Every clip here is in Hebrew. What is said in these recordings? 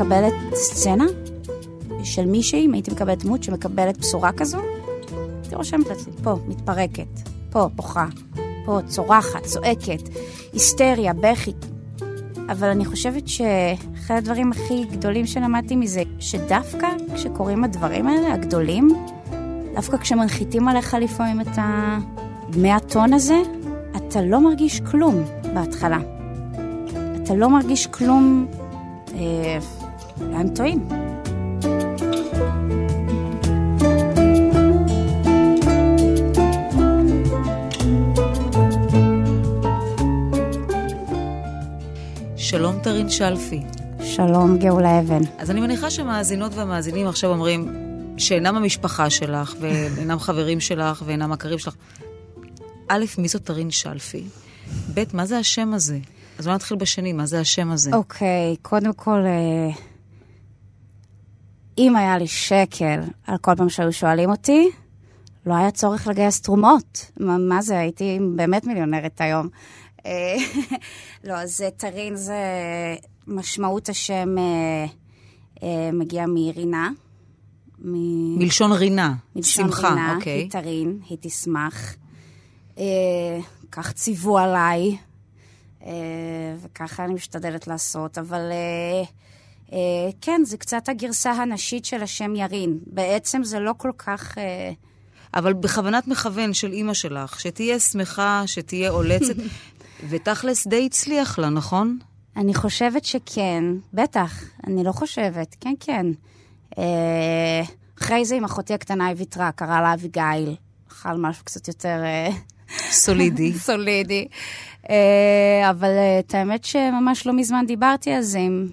מקבלת סצנה של מישהי, אם הייתי מקבלת דמות שמקבלת בשורה כזו, הייתי רושמת לעצמי, פה, מתפרקת, פה, בוכה, פה, צורחת, צועקת, היסטריה, בכי. אבל אני חושבת שאחד הדברים הכי גדולים שלמדתי מזה, שדווקא כשקורים הדברים האלה, הגדולים, דווקא כשמנחיתים עליך לפעמים את הדמי הטון הזה, אתה לא מרגיש כלום בהתחלה. אתה לא מרגיש כלום אה, הם טועים. שלום טרין שלפי. שלום גאולה אבן. אז אני מניחה שהמאזינות והמאזינים עכשיו אומרים שאינם המשפחה שלך, ואינם חברים שלך, ואינם מכרים שלך. א', מי זאת תרין שלפי? ב', מה זה השם הזה? אז בוא נתחיל בשני, מה זה השם הזה? אוקיי, קודם כל, אה, אם היה לי שקל על כל פעם שהיו שואלים אותי, לא היה צורך לגייס תרומות. מה, מה זה, הייתי באמת מיליונרת היום. אה, לא, אז תרין זה משמעות השם אה, מגיע מרינה. מ... מלשון רינה, מלשון שמחה, רינה, אוקיי. היא תרין, היא תשמח. כך ציוו עליי. וככה אני משתדלת לעשות, אבל כן, זה קצת הגרסה הנשית של השם ירין. בעצם זה לא כל כך... אבל בכוונת מכוון של אימא שלך, שתהיה שמחה, שתהיה עולצת, ותכלס די הצליח לה, נכון? אני חושבת שכן, בטח, אני לא חושבת, כן, כן. אחרי זה עם אחותי הקטנה היא ויתרה, קרא לה אביגיל, אכל משהו קצת יותר... סולידי. סולידי. אבל את האמת שממש לא מזמן דיברתי על זה עם,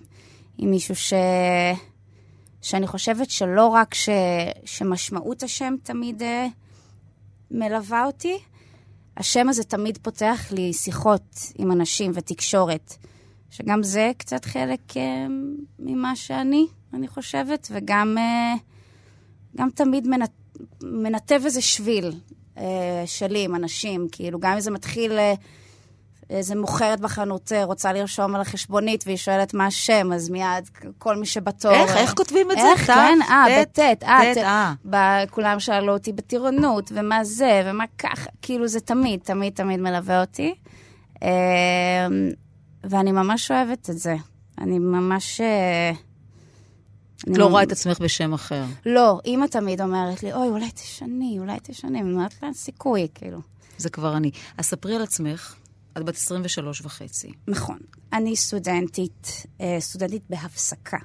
עם מישהו ש... שאני חושבת שלא רק ש... שמשמעות השם תמיד uh, מלווה אותי, השם הזה תמיד פותח לי שיחות עם אנשים ותקשורת, שגם זה קצת חלק uh, ממה שאני, אני חושבת, וגם uh, גם תמיד מנ... מנתב איזה שביל uh, שלי עם אנשים, כאילו, גם אם זה מתחיל... Uh, איזה מוכרת בחנות רוצה לרשום על החשבונית, והיא שואלת מה השם, אז מיד כל מי שבתור... איך? איך כותבים את זה? איך? כן, אה, בטט, אה. כולם שאלו אותי בטירונות, ומה זה, ומה ככה, כאילו זה תמיד, תמיד, תמיד מלווה אותי. ואני ממש אוהבת את זה. אני ממש... את לא רואה את עצמך בשם אחר. לא, אימא תמיד אומרת לי, אוי, אולי תשני, אולי תשני, אני אומרת לה, סיכוי, כאילו. זה כבר אני. אז ספרי על עצמך. את בת 23 וחצי. נכון. אני סטודנטית, סטודנטית בהפסקה,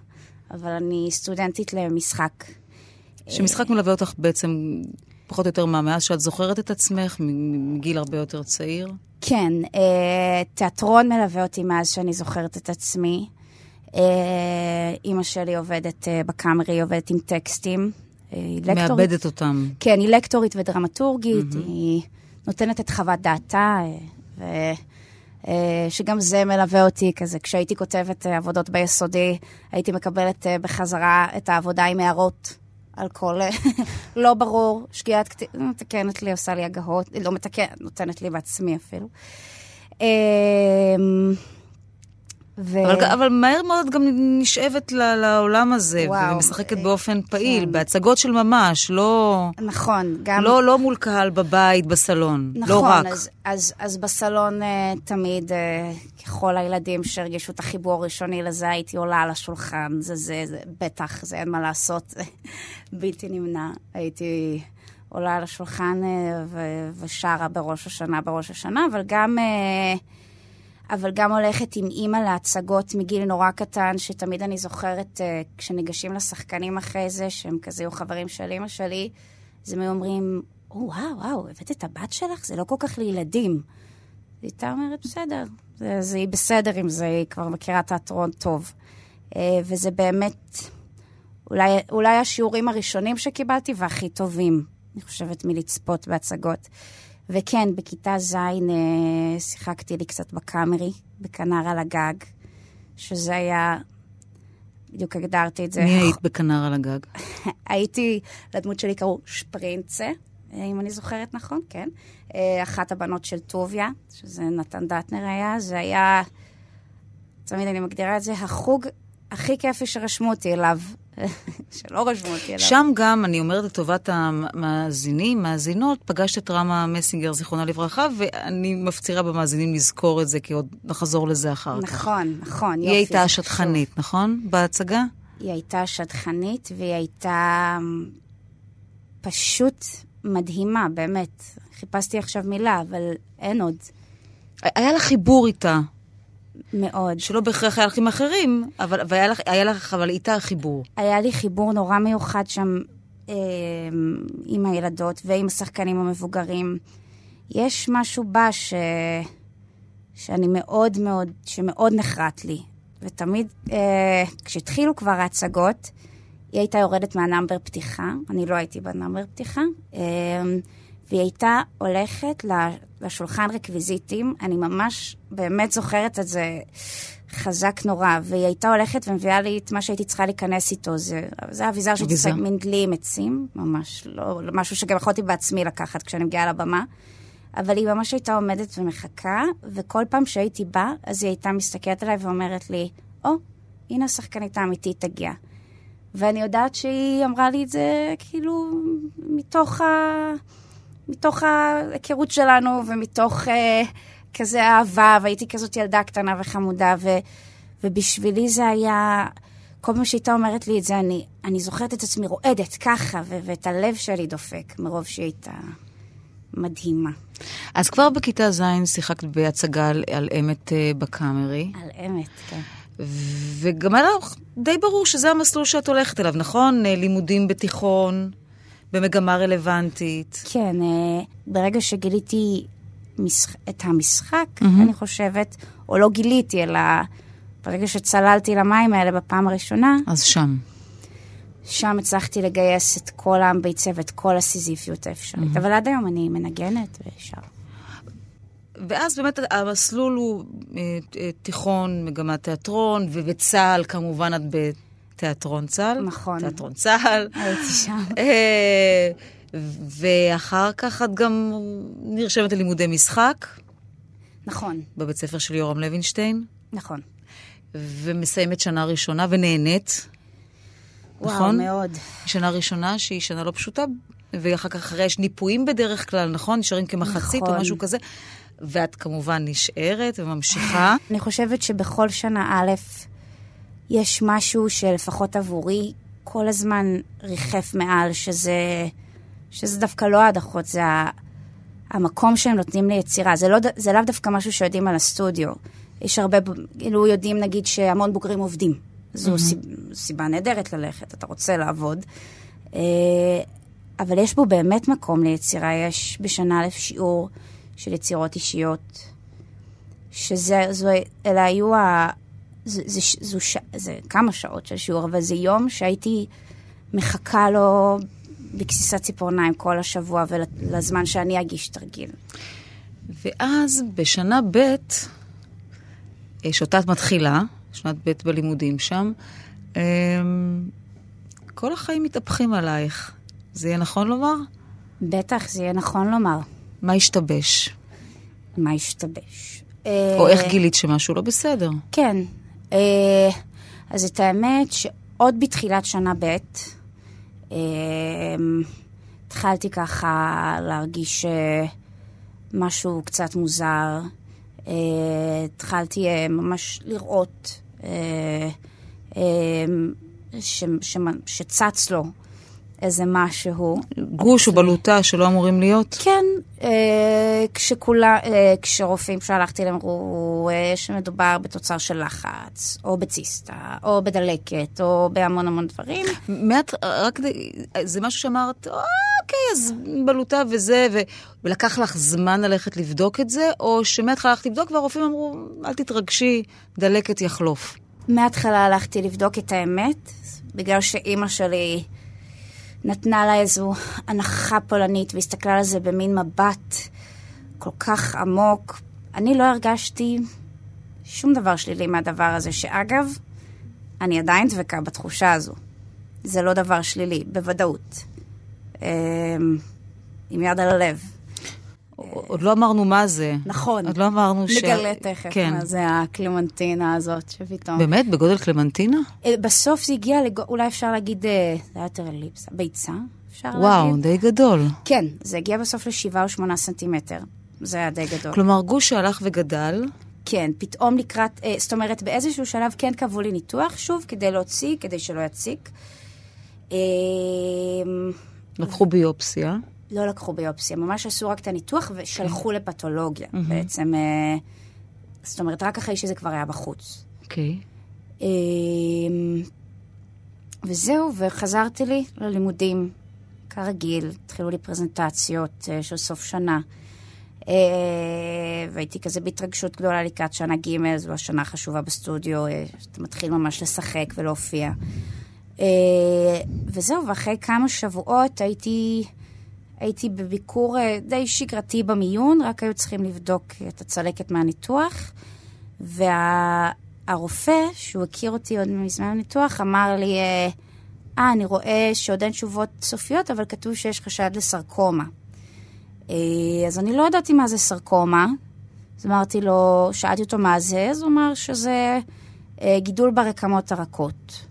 אבל אני סטודנטית למשחק. שמשחק מלווה אותך בעצם פחות או יותר מה, מאז שאת זוכרת את עצמך, מגיל הרבה יותר צעיר? כן, תיאטרון מלווה אותי מאז שאני זוכרת את עצמי. אימא שלי עובדת בקאמרי, עובדת עם טקסטים. מאבדת אותם. כן, היא לקטורית ודרמטורגית, mm-hmm. היא נותנת את חוות דעתה. ו... שגם זה מלווה אותי כזה. כשהייתי כותבת עבודות ביסודי, הייתי מקבלת בחזרה את העבודה עם הערות על כל לא ברור, שגיאת כתיב, מתקנת לי, עושה לי הגהות, לא מתקנת, נותנת לי בעצמי אפילו. ו... אבל, אבל מהר מאוד גם נשאבת לעולם הזה, וואו, ומשחקת אה, באופן פעיל, כן. בהצגות של ממש, לא... נכון, גם... לא, לא מול קהל בבית, בסלון, נכון, לא רק. נכון, אז, אז, אז בסלון uh, תמיד, uh, ככל הילדים שהרגישו את החיבור הראשוני לזה, הייתי עולה על השולחן, זה זה, זה בטח, זה אין מה לעשות, בלתי נמנע. הייתי עולה על השולחן uh, ו- ושרה בראש השנה, בראש השנה, אבל גם... Uh, אבל גם הולכת עם אימא להצגות מגיל נורא קטן, שתמיד אני זוכרת uh, כשניגשים לשחקנים אחרי זה, שהם כזה היו חברים של אימא שלי, אז הם היו אומרים, וואו, וואו, הבאת את הבת שלך? זה לא כל כך לילדים. היא הייתה אומרת, בסדר, זה, זה היא בסדר עם זה, היא כבר מכירה תיאטרון טוב. אה, וזה באמת אולי, אולי השיעורים הראשונים שקיבלתי והכי טובים, אני חושבת, מלצפות בהצגות. וכן, בכיתה ז' אה, שיחקתי לי קצת בקאמרי, בכנר על הגג, שזה היה, בדיוק הגדרתי את זה. מי היית בכנר על הגג? הייתי, לדמות שלי קראו שפרינצה, אה, אם אני זוכרת נכון, כן. אה, אחת הבנות של טוביה, שזה נתן דטנר היה, זה היה, תמיד אני מגדירה את זה, החוג הכי כיפי שרשמו אותי אליו. שלא רשמו אותי אליו. שם גם, אני אומרת לטובת המאזינים, מאזינות, פגשת את רמה מסינגר, זיכרונה לברכה, ואני מפצירה במאזינים לזכור את זה, כי עוד נחזור לזה אחר נכון, כך. נכון, נכון, היא הייתה שטחנית, נכון? בהצגה? היא הייתה שטחנית, והיא הייתה אמ, פשוט מדהימה, באמת. חיפשתי עכשיו מילה, אבל אין עוד. היה לך חיבור איתה. מאוד. שלא בהכרח היה לך עם אחרים, אבל והיה לך, היה לך אבל איתה חיבור. היה לי חיבור נורא מיוחד שם אה, עם הילדות ועם השחקנים המבוגרים. יש משהו בה ש... שאני מאוד מאוד, שמאוד נחרט לי. ותמיד, אה, כשהתחילו כבר ההצגות, היא הייתה יורדת מהנאמבר פתיחה, אני לא הייתי בנאמבר פתיחה, אה, והיא הייתה הולכת לשולחן רקוויזיטים, אני ממש באמת זוכרת את זה חזק נורא, והיא הייתה הולכת ומביאה לי את מה שהייתי צריכה להיכנס איתו, זה, זה אביזר שהייתי צריכה, מין דלי עם עצים, ממש, לא, משהו שגם יכולתי בעצמי לקחת כשאני מגיעה לבמה. אבל היא ממש הייתה עומדת ומחכה, וכל פעם שהייתי באה, אז היא הייתה מסתכלת עליי ואומרת לי, או, oh, הנה השחקנית האמיתית תגיע. ואני יודעת שהיא אמרה לי את זה, כאילו, מתוך ה... מתוך ההיכרות שלנו ומתוך אה, כזה אהבה, והייתי כזאת ילדה קטנה וחמודה, ו, ובשבילי זה היה... כל פעם שהייתה אומרת לי את זה, אני, אני זוכרת את עצמי רועדת ככה, ו- ואת הלב שלי דופק, מרוב שהיא הייתה מדהימה. אז כבר בכיתה ז' שיחקת בהצגה על, על אמת uh, בקאמרי. על אמת, כן. וגם היה לך די ברור שזה המסלול שאת הולכת אליו, נכון? לימודים בתיכון, במגמה רלוונטית. כן, uh, ברגע שגיליתי משח... את המשחק, mm-hmm. אני חושבת, או לא גיליתי, אלא ברגע שצללתי למים האלה בפעם הראשונה... אז שם. שם הצלחתי לגייס את כל האמביציה ואת כל הסיזיפיות האפשרית. Mm-hmm. אבל עד היום אני מנגנת ושר. ואז באמת המסלול הוא אה, אה, תיכון, מגמת תיאטרון, ובצה"ל כמובן את בתיאטרון צה"ל. נכון. תיאטרון צה"ל. הייתי שם. אה, ואחר כך את גם נרשמת ללימודי משחק. נכון. בבית ספר של יורם לוינשטיין. נכון. ומסיימת שנה ראשונה ונהנית. וואו, נכון? מאוד. שנה ראשונה שהיא שנה לא פשוטה, ואחר כך אחרי יש ניפויים בדרך כלל, נכון? נשארים כמחצית נכון. או משהו כזה. ואת כמובן נשארת וממשיכה. אני חושבת שבכל שנה א', יש משהו שלפחות עבורי כל הזמן ריחף מעל, שזה, שזה דווקא לא ההדחות, זה המקום שהם נותנים ליצירה. זה, לא, זה לאו דווקא משהו שיודעים על הסטודיו. יש הרבה, כאילו יודעים נגיד שהמון בוגרים עובדים. זו mm-hmm. סיבה, סיבה נהדרת ללכת, אתה רוצה לעבוד. אה, אבל יש בו באמת מקום ליצירה. יש בשנה א' שיעור של יצירות אישיות, שזה, זו, אלה היו. זה, זה, זו, ש... זה כמה שעות של שיעור, אבל זה יום שהייתי מחכה לו בגסיסת ציפורניים כל השבוע ולזמן שאני אגיש תרגיל. ואז בשנה ב', שאותה את מתחילה, שנת ב' בלימודים שם, כל החיים מתהפכים עלייך. זה יהיה נכון לומר? בטח, זה יהיה נכון לומר. מה השתבש? מה השתבש? או איך גילית שמשהו לא בסדר? כן. אז את האמת שעוד בתחילת שנה ב', התחלתי ככה להרגיש משהו קצת מוזר. התחלתי ממש לראות שצץ לו איזה משהו. גוש או בלוטה שלא אמורים להיות? כן, אה, כשכולה, אה, כשרופאים שהלכתי להם אמרו אה, שמדובר בתוצר של לחץ, או בציסטה, או בדלקת, או בהמון המון דברים. מעט, רק זה משהו שאמרת, אוקיי, אז בלוטה וזה, ו... ולקח לך זמן ללכת לבדוק את זה, או שמהתחלה הלכת לבדוק והרופאים אמרו, אל תתרגשי, דלקת יחלוף. מההתחלה הלכתי לבדוק את האמת, בגלל שאימא שלי נתנה לה איזו הנחה פולנית והסתכלה על זה במין מבט כל כך עמוק. אני לא הרגשתי שום דבר שלילי מהדבר הזה, שאגב, אני עדיין דבקה בתחושה הזו. זה לא דבר שלילי, בוודאות. אמ, עם יד על הלב. עוד לא אמרנו מה זה. נכון. עוד לא אמרנו ש... נגלה תכף כן. מה זה הקלמנטינה הזאת שפתאום... באמת? בגודל קלמנטינה? אה, בסוף זה הגיע, לג... אולי אפשר להגיד, אה, זה היה יותר אליפסה, ביצה, אפשר וואו, להגיד. די גדול. כן, זה הגיע בסוף לשבעה או שמונה סנטימטר. זה היה די גדול. כלומר, גוש שהלך וגדל, כן, פתאום לקראת, אה, זאת אומרת, באיזשהו שלב כן קבעו לי ניתוח, שוב, כדי להוציא, כדי שלא יציק. אה, לקחו ביופסיה. לא לקחו ביופסיה, ממש עשו רק את הניתוח ושלחו לפתולוגיה. בעצם, אה, זאת אומרת, רק אחרי שזה כבר היה בחוץ. אוקיי. אה, וזהו, וחזרתי לי ללימודים, כרגיל. התחילו לי פרזנטציות אה, של סוף שנה. אה, והייתי כזה בהתרגשות גדולה לקראת שנה ג', זו השנה החשובה בסטודיו, אה, שאתה מתחיל ממש לשחק ולהופיע. אה, וזהו, ואחרי כמה שבועות הייתי, הייתי בביקור אה, די שגרתי במיון, רק היו צריכים לבדוק את הצלקת מהניתוח. והרופא, שהוא הכיר אותי עוד מזמן הניתוח, אמר לי, אה, אה, אני רואה שעוד אין תשובות סופיות, אבל כתוב שיש חשד לסרקומה. אה, אז אני לא ידעתי מה זה סרקומה. אז אמרתי לו, שאלתי אותו מה זה, אז הוא אמר שזה אה, גידול ברקמות הרכות.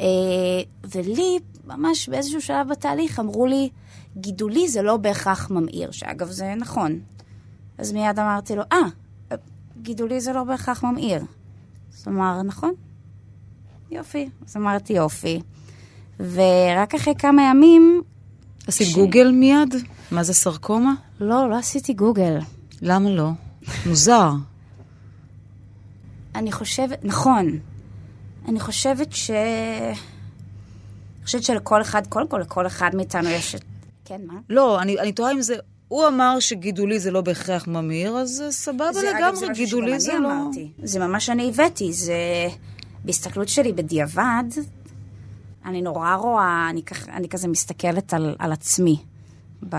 אה, ולי, ממש באיזשהו שלב בתהליך, אמרו לי, גידולי זה לא בהכרח ממאיר, שאגב זה נכון. אז מיד אמרתי לו, אה, גידולי זה לא בהכרח ממאיר. אז הוא אמר, נכון, יופי. אז אמרתי, יופי. ורק אחרי כמה ימים, עשית ש- גוגל מיד? מה זה סרקומה? לא, לא עשיתי גוגל. למה לא? מוזר. אני חושבת, נכון. אני חושבת ש... אני חושבת שלכל אחד, קודם כל לכל אחד מאיתנו יש את... כן, מה? לא, אני, אני תוהה אם זה... הוא אמר שגידולי זה לא בהכרח ממאיר, אז סבבה זה, אגב, לגמרי, זה משהו גידולי זה לא... אמרתי. זה ממש אני הבאתי, זה... בהסתכלות שלי בדיעבד, אני נורא רואה, אני, כח, אני כזה מסתכלת על, על עצמי. ב...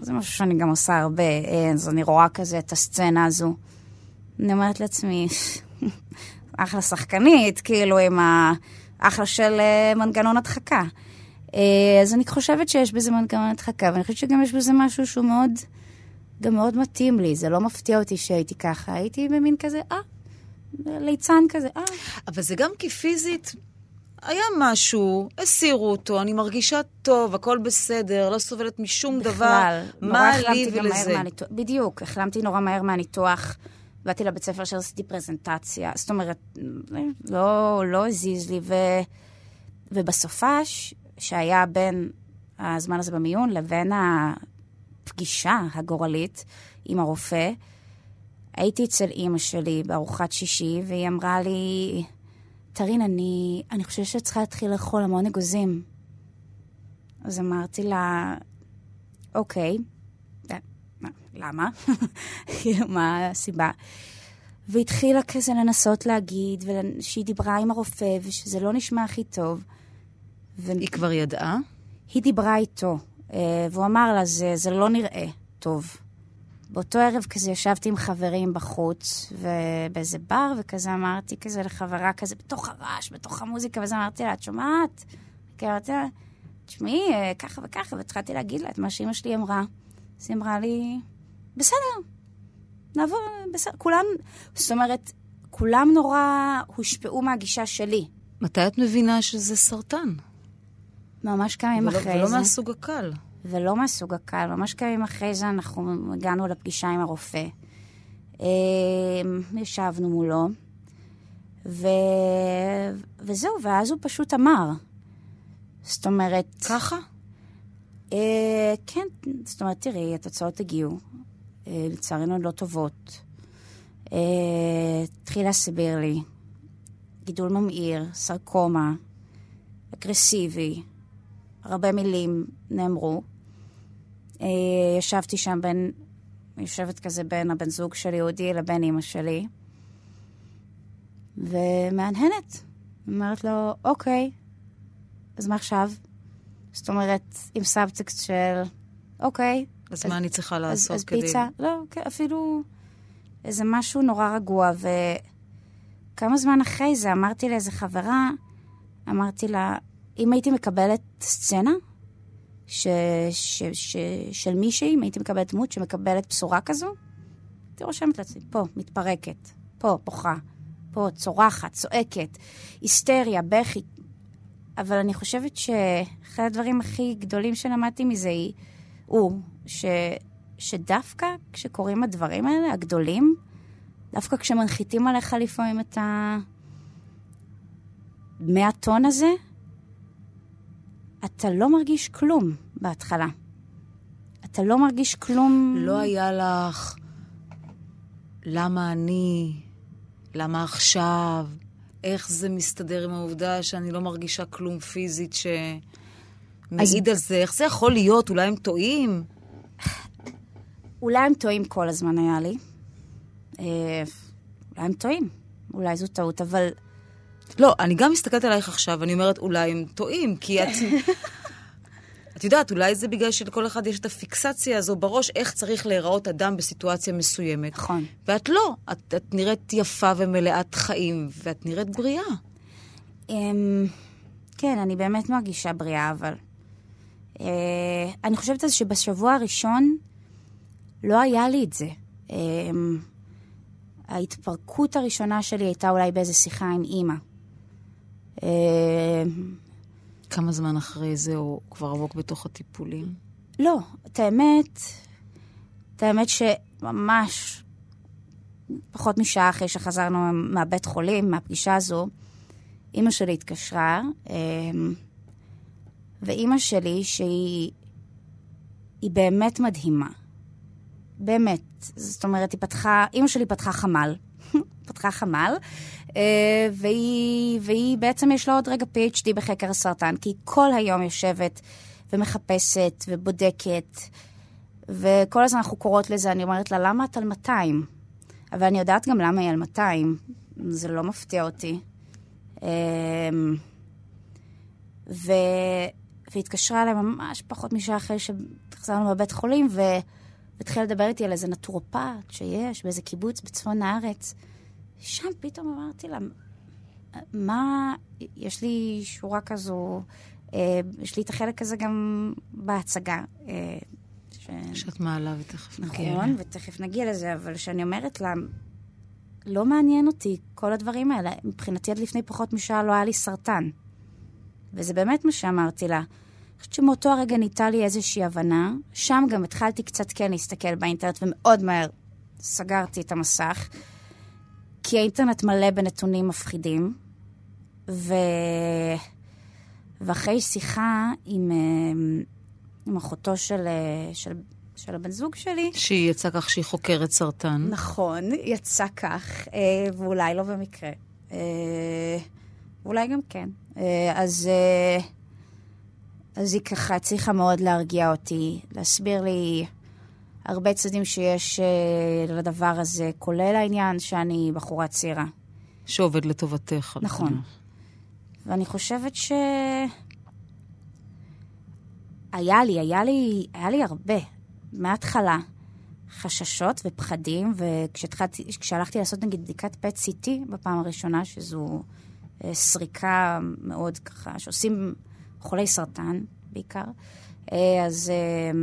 זה משהו שאני גם עושה הרבה, אה, אז אני רואה כזה את הסצנה הזו. אני אומרת לעצמי, אחלה שחקנית, כאילו עם האחלה של אה, מנגנון הדחקה. אה, אז אני חושבת שיש בזה מנגנון הדחקה, ואני חושבת שגם יש בזה משהו שהוא מאוד, גם מאוד מתאים לי. זה לא מפתיע אותי שהייתי ככה, הייתי במין כזה, אה, ליצן כזה, אה. אבל זה גם כי פיזית היה משהו, הסירו אותו, אני מרגישה טוב, הכל בסדר, לא סובלת משום דבר. בכלל, נורא החלמתי גם מהר? מהניתוח. בדיוק, החלמתי נורא מהר מהניתוח. באתי לבית ספר שעשיתי פרזנטציה, זאת אומרת, לא, לא הזיז לי, ו, ובסופש, שהיה בין הזמן הזה במיון לבין הפגישה הגורלית עם הרופא, הייתי אצל אימא שלי בארוחת שישי, והיא אמרה לי, טרין, אני, אני חושבת שאת צריכה להתחיל לאכול המון אגוזים. אז אמרתי לה, אוקיי, מה, למה? כאילו, מה הסיבה? והתחילה כזה לנסות להגיד, שהיא דיברה עם הרופא, ושזה לא נשמע הכי טוב. היא כבר ידעה? היא דיברה איתו, אה, והוא אמר לה, זה, זה לא נראה טוב. באותו ערב כזה ישבתי עם חברים בחוץ, ובאיזה בר, וכזה אמרתי כזה לחברה כזה, בתוך הרעש, בתוך המוזיקה, ואז אמרתי לה, את שומעת? כי אמרתי לה, תשמעי, אה, ככה וככה, והתחלתי להגיד לה את מה שאימא שלי אמרה. אז היא אמרה לי, בסדר, נעבור, בסדר. כולם, זאת אומרת, כולם נורא הושפעו מהגישה שלי. מתי את מבינה שזה סרטן? ממש כמה ימים ולא, אחרי ולא זה. מהסוג הקל. ולא מהסוג הקל, ממש כמה ימים אחרי זה אנחנו הגענו לפגישה עם הרופא. אה, ישבנו מולו, ו... וזהו, ואז הוא פשוט אמר. זאת אומרת... ככה? אה, כן, זאת אומרת, תראי, התוצאות הגיעו. אה, לצערנו לא טובות. אה, התחיל להסביר לי, גידול ממאיר, סרקומה, אגרסיבי, הרבה מילים נאמרו. אה, ישבתי שם בין, יושבת כזה בין הבן זוג של יהודי לבין אימא שלי, ומהנהנת. אומרת לו, אוקיי, אז מה עכשיו? זאת אומרת, עם סאבטקסט של, אוקיי. אז, אז מה אני צריכה לעשות אז, אז כדי... פיצה, לא, אפילו איזה משהו נורא רגוע. וכמה זמן אחרי זה אמרתי לאיזה חברה, אמרתי לה, אם הייתי מקבלת סצנה ש, ש, ש, של מישהי, אם הייתי מקבלת דמות שמקבלת בשורה כזו, הייתי רושמת לעצמי, פה, מתפרקת, פה, בוכה, פה, צורחת, צועקת, היסטריה, בכי. אבל אני חושבת שאחד הדברים הכי גדולים שלמדתי מזה היא, הוא, ש, שדווקא כשקורים הדברים האלה, הגדולים, דווקא כשמנחיתים עליך לפעמים את ה... 100 טון הזה, אתה לא מרגיש כלום בהתחלה. אתה לא מרגיש כלום... לא היה לך למה אני, למה עכשיו, איך זה מסתדר עם העובדה שאני לא מרגישה כלום פיזית שמעיד אז... על זה, איך זה יכול להיות? אולי הם טועים? אולי הם טועים כל הזמן היה לי. אה, אולי הם טועים, אולי זו טעות, אבל... לא, אני גם מסתכלת עלייך עכשיו, ואני אומרת, אולי הם טועים, כי את... את יודעת, אולי זה בגלל שלכל אחד יש את הפיקסציה הזו בראש, איך צריך להיראות אדם בסיטואציה מסוימת. נכון. ואת לא, את, את נראית יפה ומלאת חיים, ואת נראית בריאה. Um, כן, אני באמת מרגישה בריאה, אבל... Uh, אני חושבת אז שבשבוע הראשון לא היה לי את זה. Um, ההתפרקות הראשונה שלי הייתה אולי באיזה שיחה עם אימא. Uh, כמה זמן אחרי זה הוא כבר עמוק בתוך הטיפולים? לא, את האמת, את האמת שממש פחות משעה אחרי שחזרנו מהבית חולים, מהפגישה הזו, אימא שלי התקשרה, אמ, ואימא שלי, שהיא היא באמת מדהימה. באמת. זאת אומרת, היא פתחה, אימא שלי פתחה חמ"ל. פתחה חמ"ל, אה, והיא, והיא בעצם יש לה עוד רגע PhD בחקר הסרטן, כי היא כל היום יושבת ומחפשת ובודקת, וכל הזמן אנחנו קוראות לזה, אני אומרת לה, למה את על 200? אבל אני יודעת גם למה היא על 200, זה לא מפתיע אותי. אמ, ו... והתקשרה אליי ממש פחות משעה אחרי שחזרנו בבית חולים, והתחילה לדבר איתי על איזה נטורופט שיש באיזה קיבוץ בצפון הארץ. שם פתאום אמרתי לה, מה, יש לי שורה כזו, אה, יש לי את החלק הזה גם בהצגה. אה, ש... שאת מעלה ותכף נגיע. נכון, ותכף נגיע לזה, אבל שאני אומרת לה, לא מעניין אותי כל הדברים האלה. מבחינתי עד לפני פחות משעה לא היה לי סרטן. וזה באמת מה שאמרתי לה. אני חושבת שמאותו הרגע ניתה לי איזושהי הבנה. שם גם התחלתי קצת כן להסתכל באינטרנט, ומאוד מהר סגרתי את המסך. כי האינטרנט מלא בנתונים מפחידים, ו... ואחרי שיחה עם, אה, עם אחותו של, אה, של, של הבן זוג שלי... שהיא יצאה כך שהיא חוקרת סרטן. נכון, יצא כך, אה, ואולי לא במקרה. ואולי גם כן. אז, אז היא ככה הצליחה מאוד להרגיע אותי, להסביר לי... הרבה צדדים שיש uh, לדבר הזה, כולל העניין שאני בחורה צעירה. שעובד לטובתך. נכון. ואני חושבת ש... היה לי, היה לי, היה לי הרבה, מההתחלה, חששות ופחדים, וכשהלכתי לעשות נגיד בדיקת פט סיטי בפעם הראשונה, שזו אה, סריקה מאוד ככה, שעושים חולי סרטן בעיקר, אה, אז אה,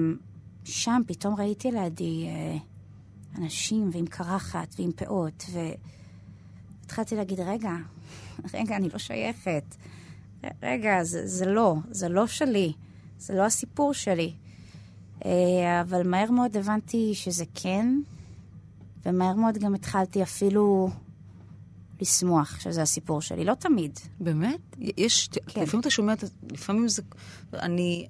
שם פתאום ראיתי לידי אה, אנשים ועם קרחת ועם פאות, והתחלתי להגיד, רגע, רגע, אני לא שייכת. רגע, זה, זה לא, זה לא שלי, זה לא הסיפור שלי. אה, אבל מהר מאוד הבנתי שזה כן, ומהר מאוד גם התחלתי אפילו לשמוח שזה הסיפור שלי. לא תמיד. באמת? יש, כן. לפעמים אתה שומע, לפעמים זה, אני,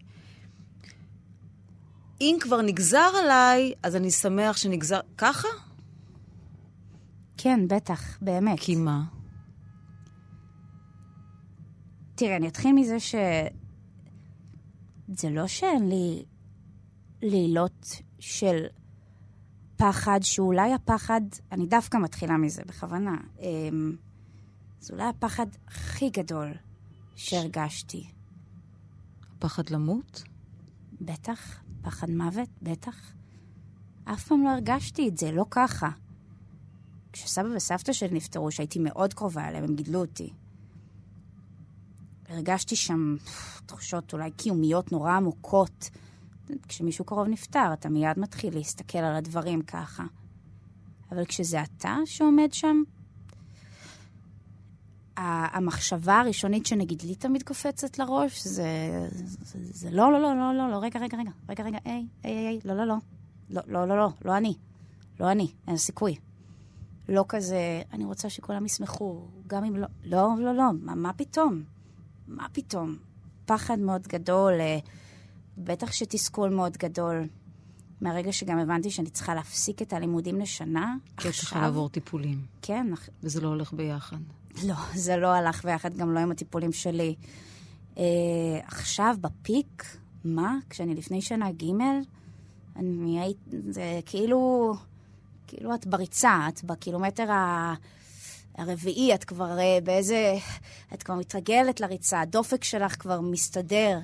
אם כבר נגזר עליי, אז אני שמח שנגזר... ככה? כן, בטח, באמת. כי מה? תראה, אני אתחיל מזה ש... זה לא שאין לי לילות של פחד, שאולי הפחד, אני דווקא מתחילה מזה בכוונה, אמ, זה אולי הפחד הכי גדול שהרגשתי. פחד למות? בטח, פחד מוות, בטח. אף פעם לא הרגשתי את זה, לא ככה. כשסבא וסבתא שלי נפטרו, שהייתי מאוד קרובה אליהם, הם גידלו אותי. הרגשתי שם תחושות אולי קיומיות נורא עמוקות. כשמישהו קרוב נפטר, אתה מיד מתחיל להסתכל על הדברים ככה. אבל כשזה אתה שעומד שם, המחשבה הראשונית שנגיד לי תמיד קופצת לראש, זה, זה, זה, לא, לא, לא, לא, לא, לא, רגע, רגע, רגע, רגע, רגע, היי, היי, היי, לא, לא, לא, לא, לא, לא, לא, לא אני, לא אני, אין סיכוי. לא כזה, אני רוצה שכולם ישמחו, גם אם לא, לא, לא, לא, מה, מה פתאום? מה פתאום? פחד מאוד גדול, אה, בטח שתסכול מאוד גדול. מהרגע שגם הבנתי שאני צריכה להפסיק את הלימודים לשנה, עכשיו... כי צריכה לעבור טיפולים. כן. וזה לא הולך ביחד. לא, זה לא הלך ביחד, גם לא עם הטיפולים שלי. אה, עכשיו, בפיק, מה? כשאני לפני שנה ג', אני הייתי, זה כאילו, כאילו את בריצה, את בקילומטר ה... הרביעי, את כבר uh, באיזה... את כבר מתרגלת לריצה, הדופק שלך כבר מסתדר,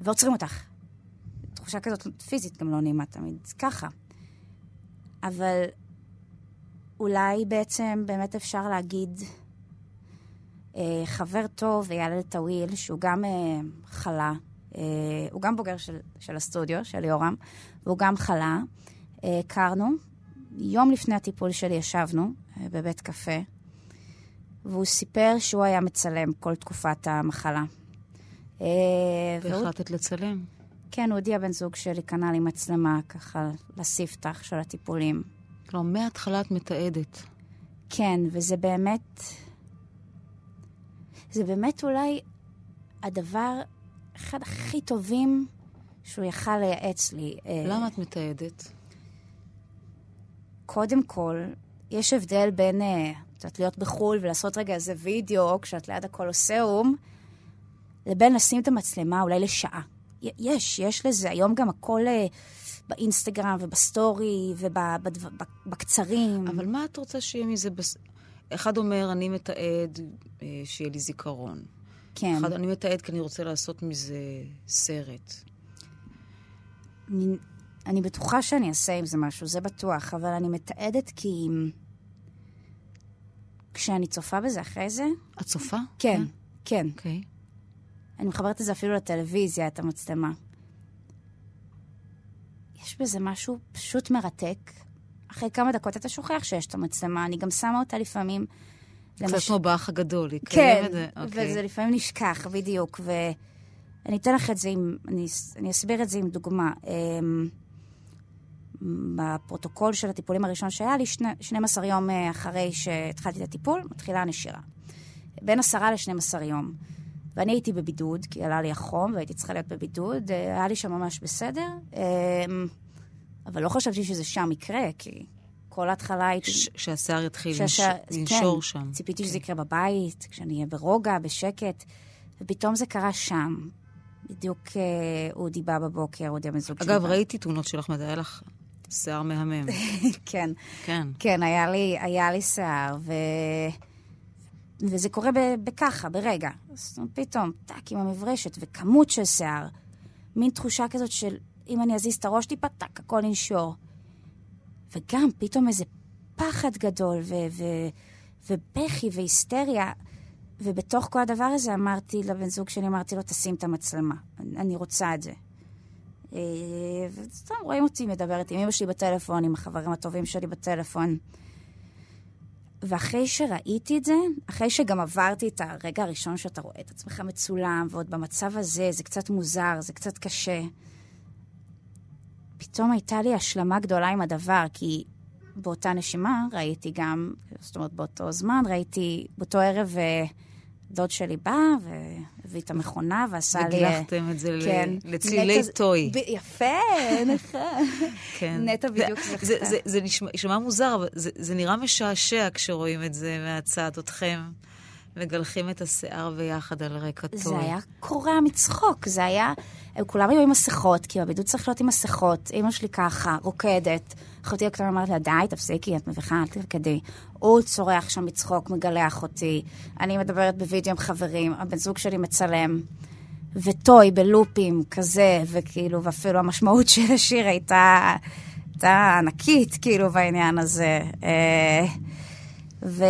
ועוצרים אותך. תחושה כזאת פיזית גם לא נעימה תמיד, ככה. אבל אולי בעצם באמת אפשר להגיד, חבר טוב, אייל אלטאוויל, שהוא גם uh, חלה, uh, הוא גם בוגר של, של הסטודיו, של יורם, והוא גם חלה. הכרנו, יום לפני הטיפול שלי ישבנו אה, בבית קפה, והוא סיפר שהוא היה מצלם כל תקופת המחלה. אה, והחלטת לצלם? כן, אודי הבן זוג שלי קנה לי מצלמה ככה לספתח של הטיפולים. כלומר, מההתחלה את מתעדת. כן, וזה באמת... זה באמת אולי הדבר, אחד הכי טובים שהוא יכל לייעץ לי. אה, למה את מתעדת? קודם כל, יש הבדל בין, אה, את יודעת, להיות בחו"ל ולעשות רגע איזה וידאו כשאת ליד הקולוסיאום, לבין לשים את המצלמה אולי לשעה. יש, יש לזה. היום גם הכל אה, באינסטגרם ובסטורי ובקצרים. אבל מה את רוצה שיהיה מזה? בס... אחד אומר, אני מתעד אה, שיהיה לי זיכרון. כן. אחד, אני מתעד כי אני רוצה לעשות מזה סרט. אני בטוחה שאני אעשה עם זה משהו, זה בטוח, אבל אני מתעדת כי... כשאני צופה בזה אחרי זה... את צופה? כן, כן. אוקיי. Okay. אני מחברת את זה אפילו לטלוויזיה, את המצלמה. יש בזה משהו פשוט מרתק. אחרי כמה דקות אתה שוכח שיש את המצלמה, אני גם שמה אותה לפעמים... קצת למש... כמו באח הגדול, היא כן, את זה. כן, אוקיי. וזה לפעמים נשכח, בדיוק. ואני אתן לך את זה עם... אני, אני אסביר את זה עם דוגמה. אמ, בפרוטוקול של הטיפולים הראשון שהיה לי, 12 יום אה, אחרי שהתחלתי את הטיפול, מתחילה הנשירה. בין 10 ל-12 יום. ואני הייתי בבידוד, כי עלה לי החום והייתי צריכה להיות בבידוד. אה, היה לי שם ממש בסדר, אמ, אבל לא חשבתי שזה שם יקרה, כי כל ההתחלה הייתי... שהשיער יתחיל שש... לנשור כן, שם. ציפיתי כן. שזה יקרה בבית, כשאני אהיה ברוגע, בשקט, ופתאום זה קרה שם. בדיוק אה, אודי בא בבוקר, אודי הבן זוג שלי. אגב, ראיתי תמונות שלך, מתי היה לך שיער מהמם. כן. כן. כן, היה לי, היה לי שיער, ו... וזה קורה בככה, ברגע. פתאום, טאק, עם המברשת, וכמות של שיער. מין תחושה כזאת של אם אני אזיז את הראש טיפה, טאק, הכל ינשור. וגם פתאום איזה פחד גדול, ו- ו- ובכי והיסטריה. ובתוך כל הדבר הזה אמרתי לבן זוג שלי, אמרתי לו, תשים את המצלמה. אני רוצה את זה. אה, וסתם רואים אותי מדברת עם אמא שלי בטלפון, עם החברים הטובים שלי בטלפון. ואחרי שראיתי את זה, אחרי שגם עברתי את הרגע הראשון שאתה רואה את עצמך מצולם, ועוד במצב הזה, זה קצת מוזר, זה קצת קשה, פתאום הייתה לי השלמה גדולה עם הדבר, כי באותה נשימה ראיתי גם, זאת אומרת, באותו זמן ראיתי, באותו ערב אה, דוד שלי בא והביא את המכונה ועשה לי... וגילחתם את זה כן, לצלילי נטע, טוי. ב, יפה, נכון. כן. נטע בדיוק זכתה. זה, זה, זה נשמע, נשמע מוזר, אבל זה, זה נראה משעשע כשרואים את זה מהצד, אתכם. מגלחים את השיער ביחד על רקע טוב. זה היה קורע מצחוק, זה היה... הם כולם היו עם מסכות, כי בבידוד צריך להיות עם מסכות. אמא שלי ככה, רוקדת. אחותי הקטנה אמרת לה, די, תפסיקי, את מביכה, אל תרקדי. הוא צורח שם מצחוק, מגלח אותי. אני מדברת בווידאו עם חברים, הבן זוג שלי מצלם. וטוי בלופים כזה, וכאילו, ואפילו המשמעות של השיר הייתה, הייתה ענקית, כאילו, בעניין הזה. אה, ו...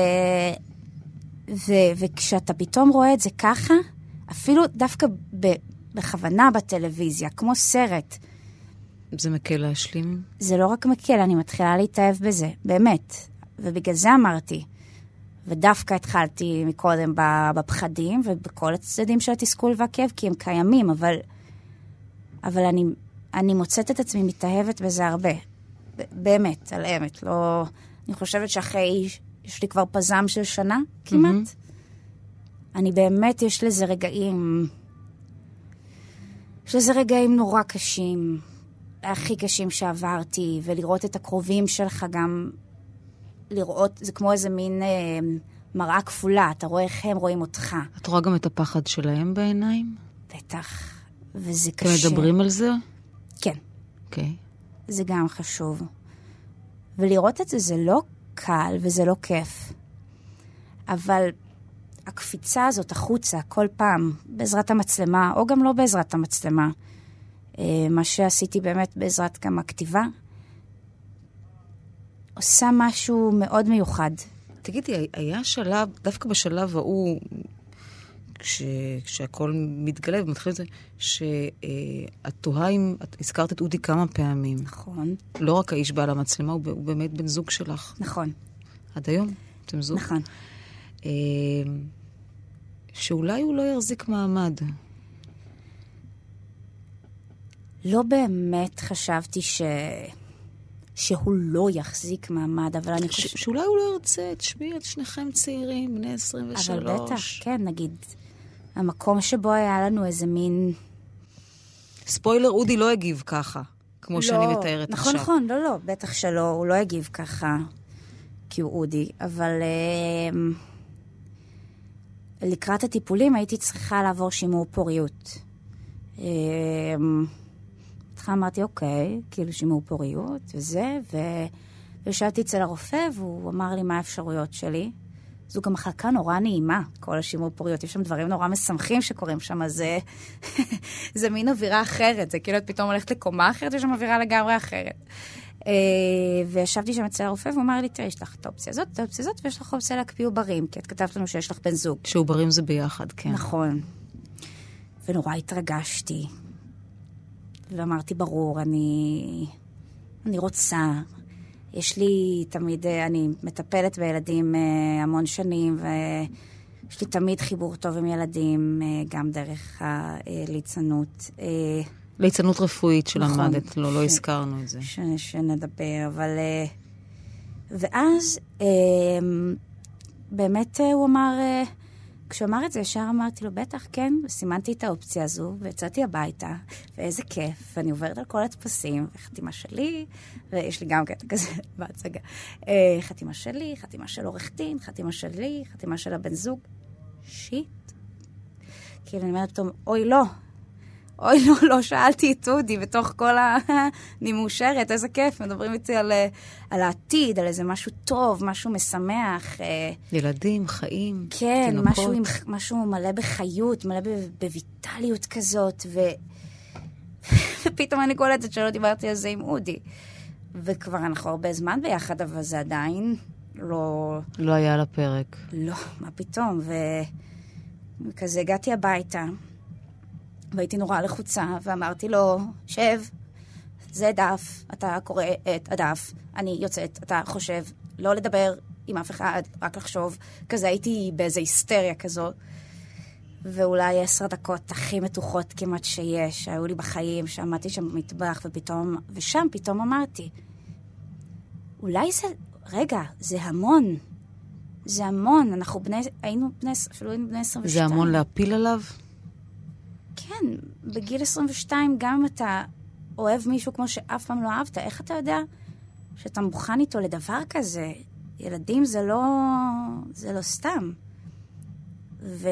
ו... וכשאתה פתאום רואה את זה ככה, אפילו דווקא ב... בכוונה בטלוויזיה, כמו סרט, זה מקל להשלים? זה לא רק מקל, אני מתחילה להתאהב בזה, באמת. ובגלל זה אמרתי. ודווקא התחלתי מקודם בפחדים ובכל הצדדים של התסכול והכאב, כי הם קיימים, אבל, אבל אני, אני מוצאת את עצמי מתאהבת בזה הרבה. באמת, על אמת. לא... אני חושבת שאחרי, יש לי כבר פזם של שנה כמעט. Mm-hmm. אני באמת, יש לזה רגעים... יש לזה רגעים נורא קשים, הכי קשים שעברתי, ולראות את הקרובים שלך גם, לראות, זה כמו איזה מין אה, מראה כפולה, אתה רואה איך הם רואים אותך. את רואה גם את הפחד שלהם בעיניים? בטח, וזה אתם קשה. אתם מדברים על זה? כן. אוקיי. Okay. זה גם חשוב. ולראות את זה זה לא קל וזה לא כיף. אבל הקפיצה הזאת החוצה כל פעם, בעזרת המצלמה, או גם לא בעזרת המצלמה, אה, מה שעשיתי באמת בעזרת גם הכתיבה, עושה משהו מאוד מיוחד. תגידי, היה שלב, דווקא בשלב ההוא, כש, כשהכול מתגלה ומתחיל את זה, שאת תוהה אם, את הזכרת את אודי כמה פעמים. נכון. לא רק האיש בעל המצלמה, הוא, הוא באמת בן זוג שלך. נכון. עד היום אתם זוג. נכון. אה, שאולי הוא לא יחזיק מעמד. לא באמת חשבתי ש... שהוא לא יחזיק מעמד, אבל אני חושבת... שאולי הוא לא ירצה, תשמעי את שניכם צעירים, בני 23. אבל בטח, כן, נגיד, המקום שבו היה לנו איזה מין... ספוילר, אודי לא הגיב ככה, כמו לא, שאני מתארת נכון, עכשיו. נכון, נכון, לא, לא, בטח שלא, הוא לא הגיב ככה, כי הוא אודי, אבל... אה, לקראת הטיפולים הייתי צריכה לעבור שימור פוריות. אה, בהתחלה אמרתי, אוקיי, כאילו שימור פוריות וזה, וישבתי אצל הרופא והוא אמר לי מה האפשרויות שלי. זו גם מחלקה נורא נעימה, כל השימור פוריות. יש שם דברים נורא משמחים שקורים שם, אז זה, זה מין אווירה אחרת. זה כאילו את פתאום הולכת לקומה אחרת, יש שם אווירה לגמרי אחרת. אה, וישבתי שם אצל הרופא, והוא אמר לי, תראי, יש לך את האופציה הזאת, את האופציה הזאת, ויש לך אופציה להקפיא עוברים, כי את כתבת לנו שיש לך בן זוג. שעוברים זה ביחד, כן. נכון. ונורא התרגשתי. ואמרתי, ברור, אני, אני רוצה. יש לי תמיד, אני מטפלת בילדים אה, המון שנים, ויש לי תמיד חיבור טוב עם ילדים, אה, גם דרך הליצנות. ליצנות רפואית שלמדת, נכון, לא, לא הזכרנו את זה. ש, שנדבר, אבל... ואז באמת הוא אמר, כשהוא אמר את זה, ישר אמרתי לו, בטח, כן, וסימנתי את האופציה הזו, ויצאתי הביתה, ואיזה כיף, ואני עוברת על כל הטפסים, וחתימה שלי, ויש לי גם קטע כזה בהצגה. חתימה שלי, חתימה של עורך דין, חתימה שלי, חתימה של הבן זוג. שיט. כאילו, אני אומרת פתאום, אוי, לא, אוי, לא, לא שאלתי את אודי בתוך כל ה... אני מאושרת, איזה כיף, מדברים איתי על, על העתיד, על איזה משהו טוב, משהו משמח. ילדים, חיים, כן, תינוקות. משהו, עם, משהו מלא בחיות, מלא בויטליות כזאת, ו... ופתאום אני קולטת שלא דיברתי על זה עם אודי. וכבר אנחנו הרבה זמן ביחד, אבל זה עדיין לא... לא היה על הפרק. לא, מה פתאום, ו... וכזה הגעתי הביתה. והייתי נורא לחוצה, ואמרתי לו, שב, זה דף, אתה קורא את הדף, אני יוצאת, אתה חושב, לא לדבר עם אף אחד, רק לחשוב. כזה הייתי באיזו היסטריה כזו. ואולי עשר דקות הכי מתוחות כמעט שיש, שהיו לי בחיים, שעמדתי שם במטבח, ופתאום, ושם פתאום אמרתי, אולי זה, רגע, זה המון. זה המון, אנחנו בני, היינו בני, אפילו היינו בני 22. זה המון להפיל עליו? כן, בגיל 22, גם אם אתה אוהב מישהו כמו שאף פעם לא אהבת, איך אתה יודע שאתה מוכן איתו לדבר כזה? ילדים זה לא, זה לא סתם. ו...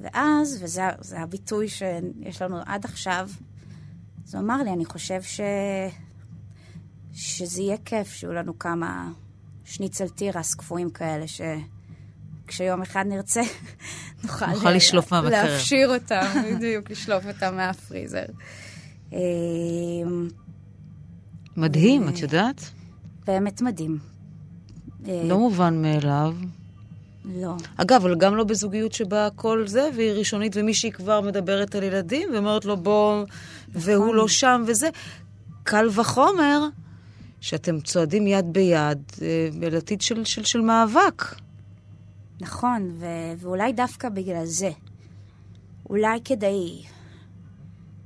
ואז, וזה זה הביטוי שיש לנו עד עכשיו, אז הוא אמר לי, אני חושב ש... שזה יהיה כיף שיהיו לנו כמה שניצל תירס קפואים כאלה, שכשיום אחד נרצה, נוכל, נוכל לשלוף מהמקרר. להפשיר אותם, בדיוק, לשלוף אותם מהפריזר. אמ, מדהים, את יודעת? באמת מדהים. לא מובן מאליו. לא. אגב, אבל גם לא בזוגיות שבה הכל זה, והיא ראשונית, ומישהי כבר מדברת על ילדים, ואומרת לו בוא, והוא נכון. לא שם וזה. קל וחומר שאתם צועדים יד ביד אה, אל עתיד של, של, של מאבק. נכון, ו- ואולי דווקא בגלל זה. אולי כדי...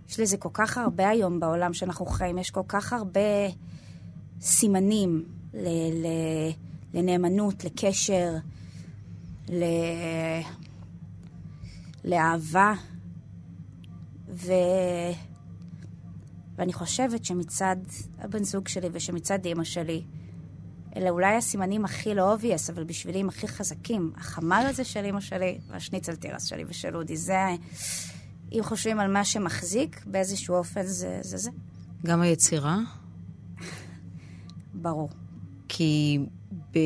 יש לזה כל כך הרבה היום בעולם שאנחנו חיים, יש כל כך הרבה סימנים ל- ל- לנאמנות, לקשר, ל- לאהבה. ו... ואני חושבת שמצד הבן זוג שלי ושמצד אימא שלי, אלה אולי הסימנים הכי לא obvious, אבל בשבילי הם הכי חזקים. החמ"ל הזה של אימא שלי והשניצל תירס שלי ושל אודי, זה... אם חושבים על מה שמחזיק, באיזשהו אופן זה זה. זה. גם היצירה, ברור. כי ב...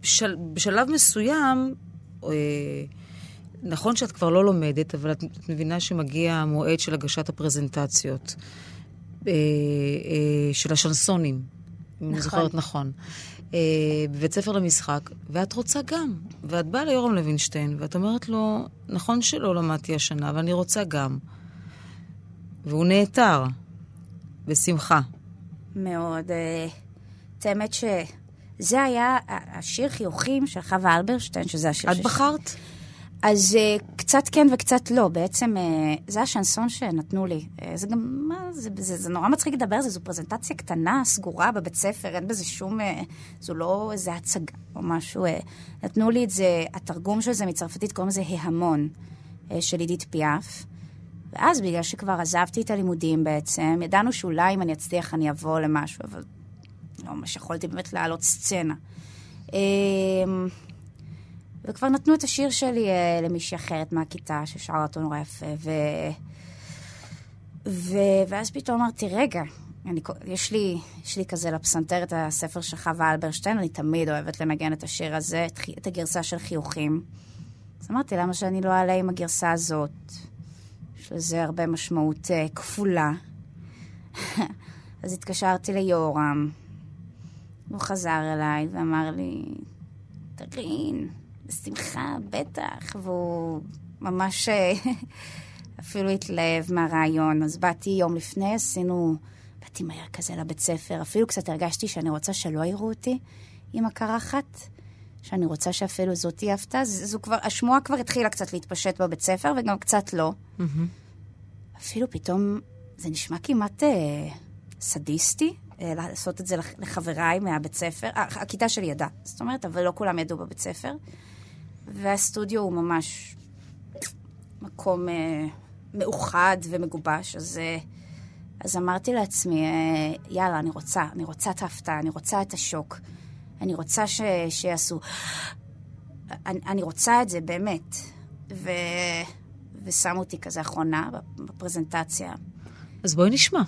בשל... בשלב מסוים, אה, נכון שאת כבר לא לומדת, אבל את, מבינה שמגיע המועד של הגשת הפרזנטציות, אה, אה, של השנסונים, נכון. זוכרת נכון. אה, בבית ספר למשחק, ואת רוצה גם. ואת באה ליורם לוינשטיין, ואת אומרת לו, נכון שלא למדתי השנה, אבל אני רוצה גם. והוא נעתר, בשמחה. מאוד. אה, את האמת שזה היה השיר חיוכים של חווה אלברשטיין, שזה השיר את שש- בחרת? אז uh, קצת כן וקצת לא. בעצם uh, זה השנסון שנתנו לי. Uh, זה גם, מה, זה, זה, זה נורא מצחיק לדבר על זה, זו פרזנטציה קטנה, סגורה בבית ספר, אין בזה שום, זו לא איזה הצגה או משהו. נתנו לי את זה, התרגום של זה מצרפתית קוראים לזה ההמון, של עידית פיאף. ואז בגלל שכבר עזבתי את הלימודים בעצם, ידענו שאולי אם אני אצליח אני אבוא למשהו, אבל לא ממש יכולתי באמת להעלות סצנה. וכבר נתנו את השיר שלי אה, למישהי אחרת מהכיתה, ששרה אותו נורא יפה, ו... ו... ואז פתאום אמרתי, רגע, אני... יש, לי, יש לי כזה לפסנתר את הספר של חווה אלברשטיין, אני תמיד אוהבת לנגן את השיר הזה, את, את הגרסה של חיוכים. אז אמרתי, למה שאני לא אעלה עם הגרסה הזאת? יש לזה הרבה משמעות uh, כפולה. אז התקשרתי ליורם, הוא חזר אליי ואמר לי, תרין, בשמחה, בטח, והוא ממש אה, אפילו התלהב מהרעיון. אז באתי יום לפני, עשינו, באתי מהר כזה לבית ספר, אפילו קצת הרגשתי שאני רוצה שלא יראו אותי עם הקרחת, שאני רוצה שאפילו זאת תהיה הפתעה. זו כבר, השמועה כבר התחילה קצת להתפשט בבית ספר, וגם קצת לא. אפילו פתאום, זה נשמע כמעט אה, סדיסטי, אה, לעשות את זה לח- לחבריי מהבית ספר. הכיתה שלי ידעה, זאת אומרת, אבל לא כולם ידעו בבית ספר. והסטודיו הוא ממש מקום אה, מאוחד ומגובש, אז, אה, אז אמרתי לעצמי, אה, יאללה, אני רוצה, אני רוצה את ההפתעה, אני רוצה את השוק, אני רוצה ש, שיעשו... אני, אני רוצה את זה, באמת. ו, ושמו אותי כזה אחרונה בפרזנטציה. אז בואי נשמע.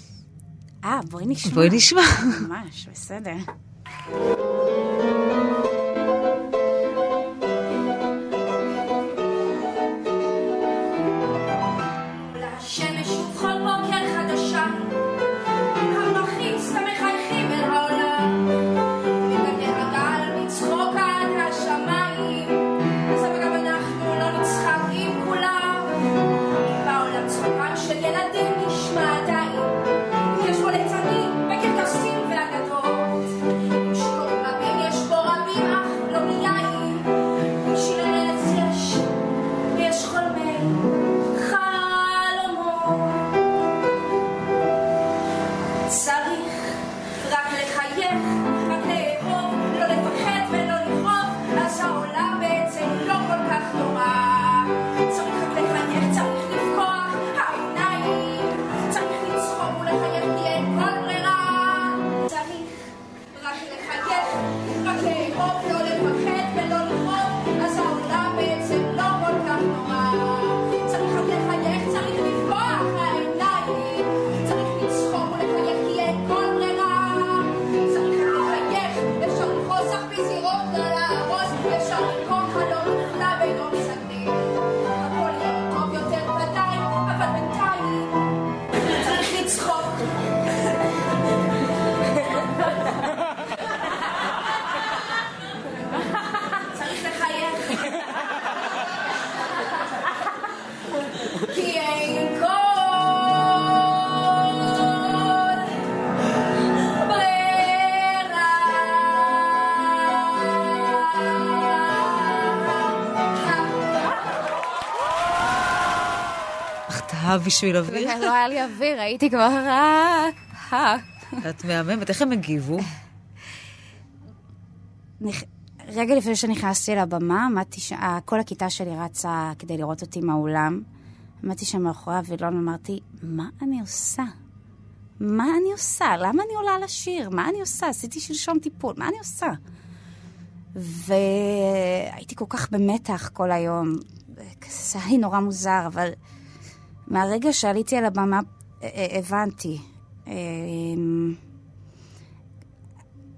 אה, בואי נשמע. בואי נשמע. ממש, בסדר. החטאה בשביל אוויר? לא היה לי אוויר, הייתי כבר... אה. את מהממת, איך הם הגיבו? רגע לפני שנכנסתי לבמה, עמדתי ש... אה, כל הכיתה שלי רצה כדי לראות אותי מהאולם. עמדתי שם מאחורי הווילון ואמרתי, מה אני עושה? מה אני עושה? למה אני עולה לשיר? מה אני עושה? עשיתי שלשום טיפול, מה אני עושה? והייתי כל כך במתח כל היום. זה היה לי נורא מוזר, אבל מהרגע שעליתי על הבמה, אה, אה, הבנתי. אה,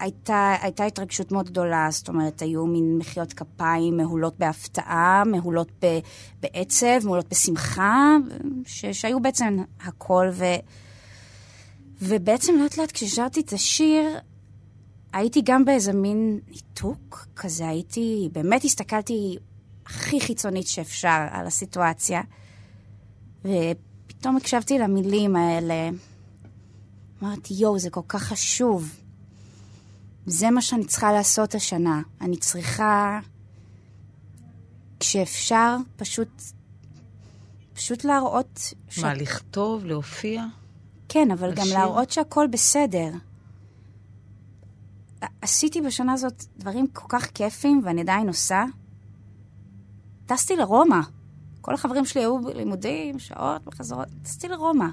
הייתה, הייתה התרגשות מאוד גדולה, זאת אומרת, היו מין מחיאות כפיים מהולות בהפתעה, מהולות ב, בעצב, מהולות בשמחה, ש, שהיו בעצם הכל, ו, ובעצם לאט לאט כששרתי את השיר, הייתי גם באיזה מין ניתוק כזה, הייתי, באמת הסתכלתי הכי חיצונית שאפשר על הסיטואציה, ופתאום הקשבתי למילים האלה. אמרתי, יואו, זה כל כך חשוב. זה מה שאני צריכה לעשות השנה. אני צריכה, כשאפשר, פשוט, פשוט להראות... ש... מה, לכתוב, להופיע? כן, אבל גם לשיר? להראות שהכל בסדר. עשיתי בשנה הזאת דברים כל כך כיפים, ואני עדיין עושה. טסתי לרומא. כל החברים שלי היו בלימודים, שעות, בחזרות. טסתי לרומא.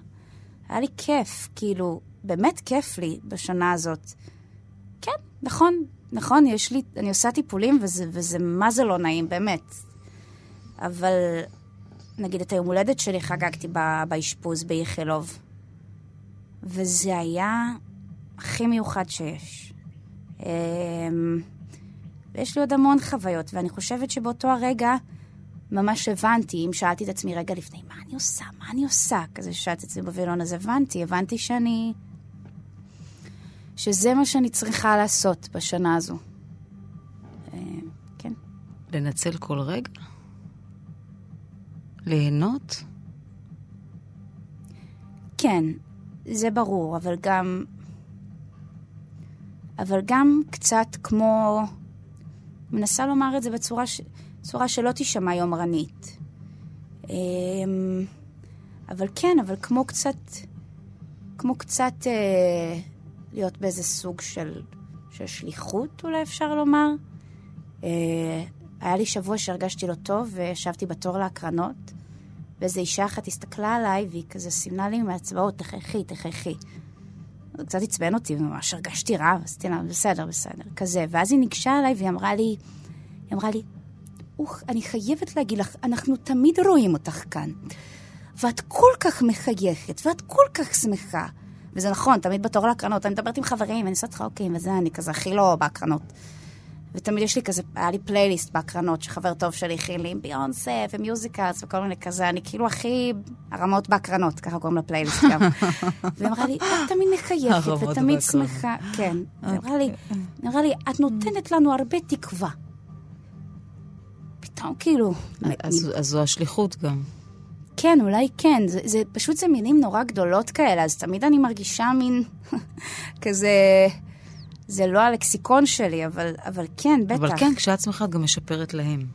היה לי כיף, כאילו, באמת כיף לי בשנה הזאת. כן, נכון, נכון, יש לי, אני עושה טיפולים, וזה, וזה מה זה לא נעים, באמת. אבל, נגיד, את היום הולדת שלי חגגתי באשפוז באיכילוב. וזה היה הכי מיוחד שיש. אמ, ויש לי עוד המון חוויות, ואני חושבת שבאותו הרגע ממש הבנתי, אם שאלתי את עצמי רגע לפני, מה אני עושה? מה אני עושה? כזה ששאלתי את עצמי בווילון, אז הבנתי, הבנתי שאני... שזה מה שאני צריכה לעשות בשנה הזו. אמ, כן. לנצל כל רגע? ליהנות? כן, זה ברור, אבל גם... אבל גם קצת כמו... מנסה לומר את זה בצורה, ש... צורה שלא תישמע יומרנית. אמ, אבל כן, אבל כמו קצת... כמו קצת אה, להיות באיזה סוג של, של שליחות, אולי אפשר לומר. אה, היה לי שבוע שהרגשתי לא טוב, וישבתי בתור להקרנות, ואיזו אישה אחת הסתכלה עליי, והיא כזה סימנה לי מהאצבעות, תחייכי, תחייכי. זה קצת עצבן אותי, ממש הרגשתי רע, עשיתי לה, בסדר, בסדר, כזה. ואז היא ניגשה אליי והיא אמרה לי, היא אמרה לי, אני חייבת להגיד לך, אנחנו תמיד רואים אותך כאן. ואת כל כך מחייכת, ואת כל כך שמחה. וזה נכון, תמיד בתור להקרנות, אני מדברת עם חברים, אני עושה צחוקים וזה, אני כזה הכי לא בהקרנות. ותמיד יש לי כזה, היה לי פלייליסט בהקרנות, שחבר טוב שלי הכין לי עם ביונסה ו musicals וכל מיני כזה, אני כאילו הכי הרמות בהקרנות, ככה קוראים לפלייליסט גם. והיא אמרה לי, את תמיד מחייכת ותמיד. שמחה. כן. היא היא אמרה לי, את נותנת לנו הרבה תקווה. פתאום כאילו, אז, אז זו השליחות גם. כן, אולי כן. זה, זה פשוט זה מילים נורא גדולות כאלה, אז תמיד אני מרגישה מין כזה... זה לא הלקסיקון שלי, אבל, אבל כן, בטח. אבל כן, שמחה את גם משפרת להם.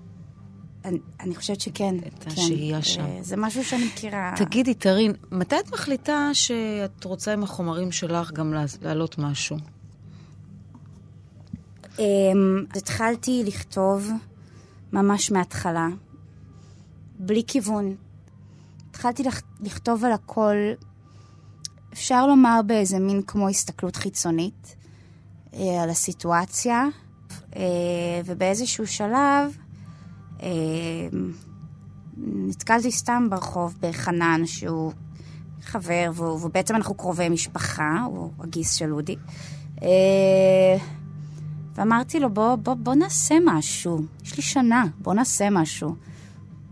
אני, אני חושבת שכן. את כן. השהייה שם. אה, זה משהו שאני מכירה. תגידי, טרין, מתי את מחליטה שאת רוצה עם החומרים שלך גם לה- להעלות משהו? אמ, התחלתי לכתוב ממש מההתחלה, בלי כיוון. התחלתי לכ- לכתוב על הכל, אפשר לומר באיזה מין כמו הסתכלות חיצונית אה, על הסיטואציה, אה, ובאיזשהו שלב אה, נתקלתי סתם ברחוב בחנן, שהוא חבר, והוא- ובעצם אנחנו קרובי משפחה, הוא הגיס של אודי. אה, ואמרתי לו, בוא, בוא, בוא נעשה משהו. יש לי שנה, בוא נעשה משהו.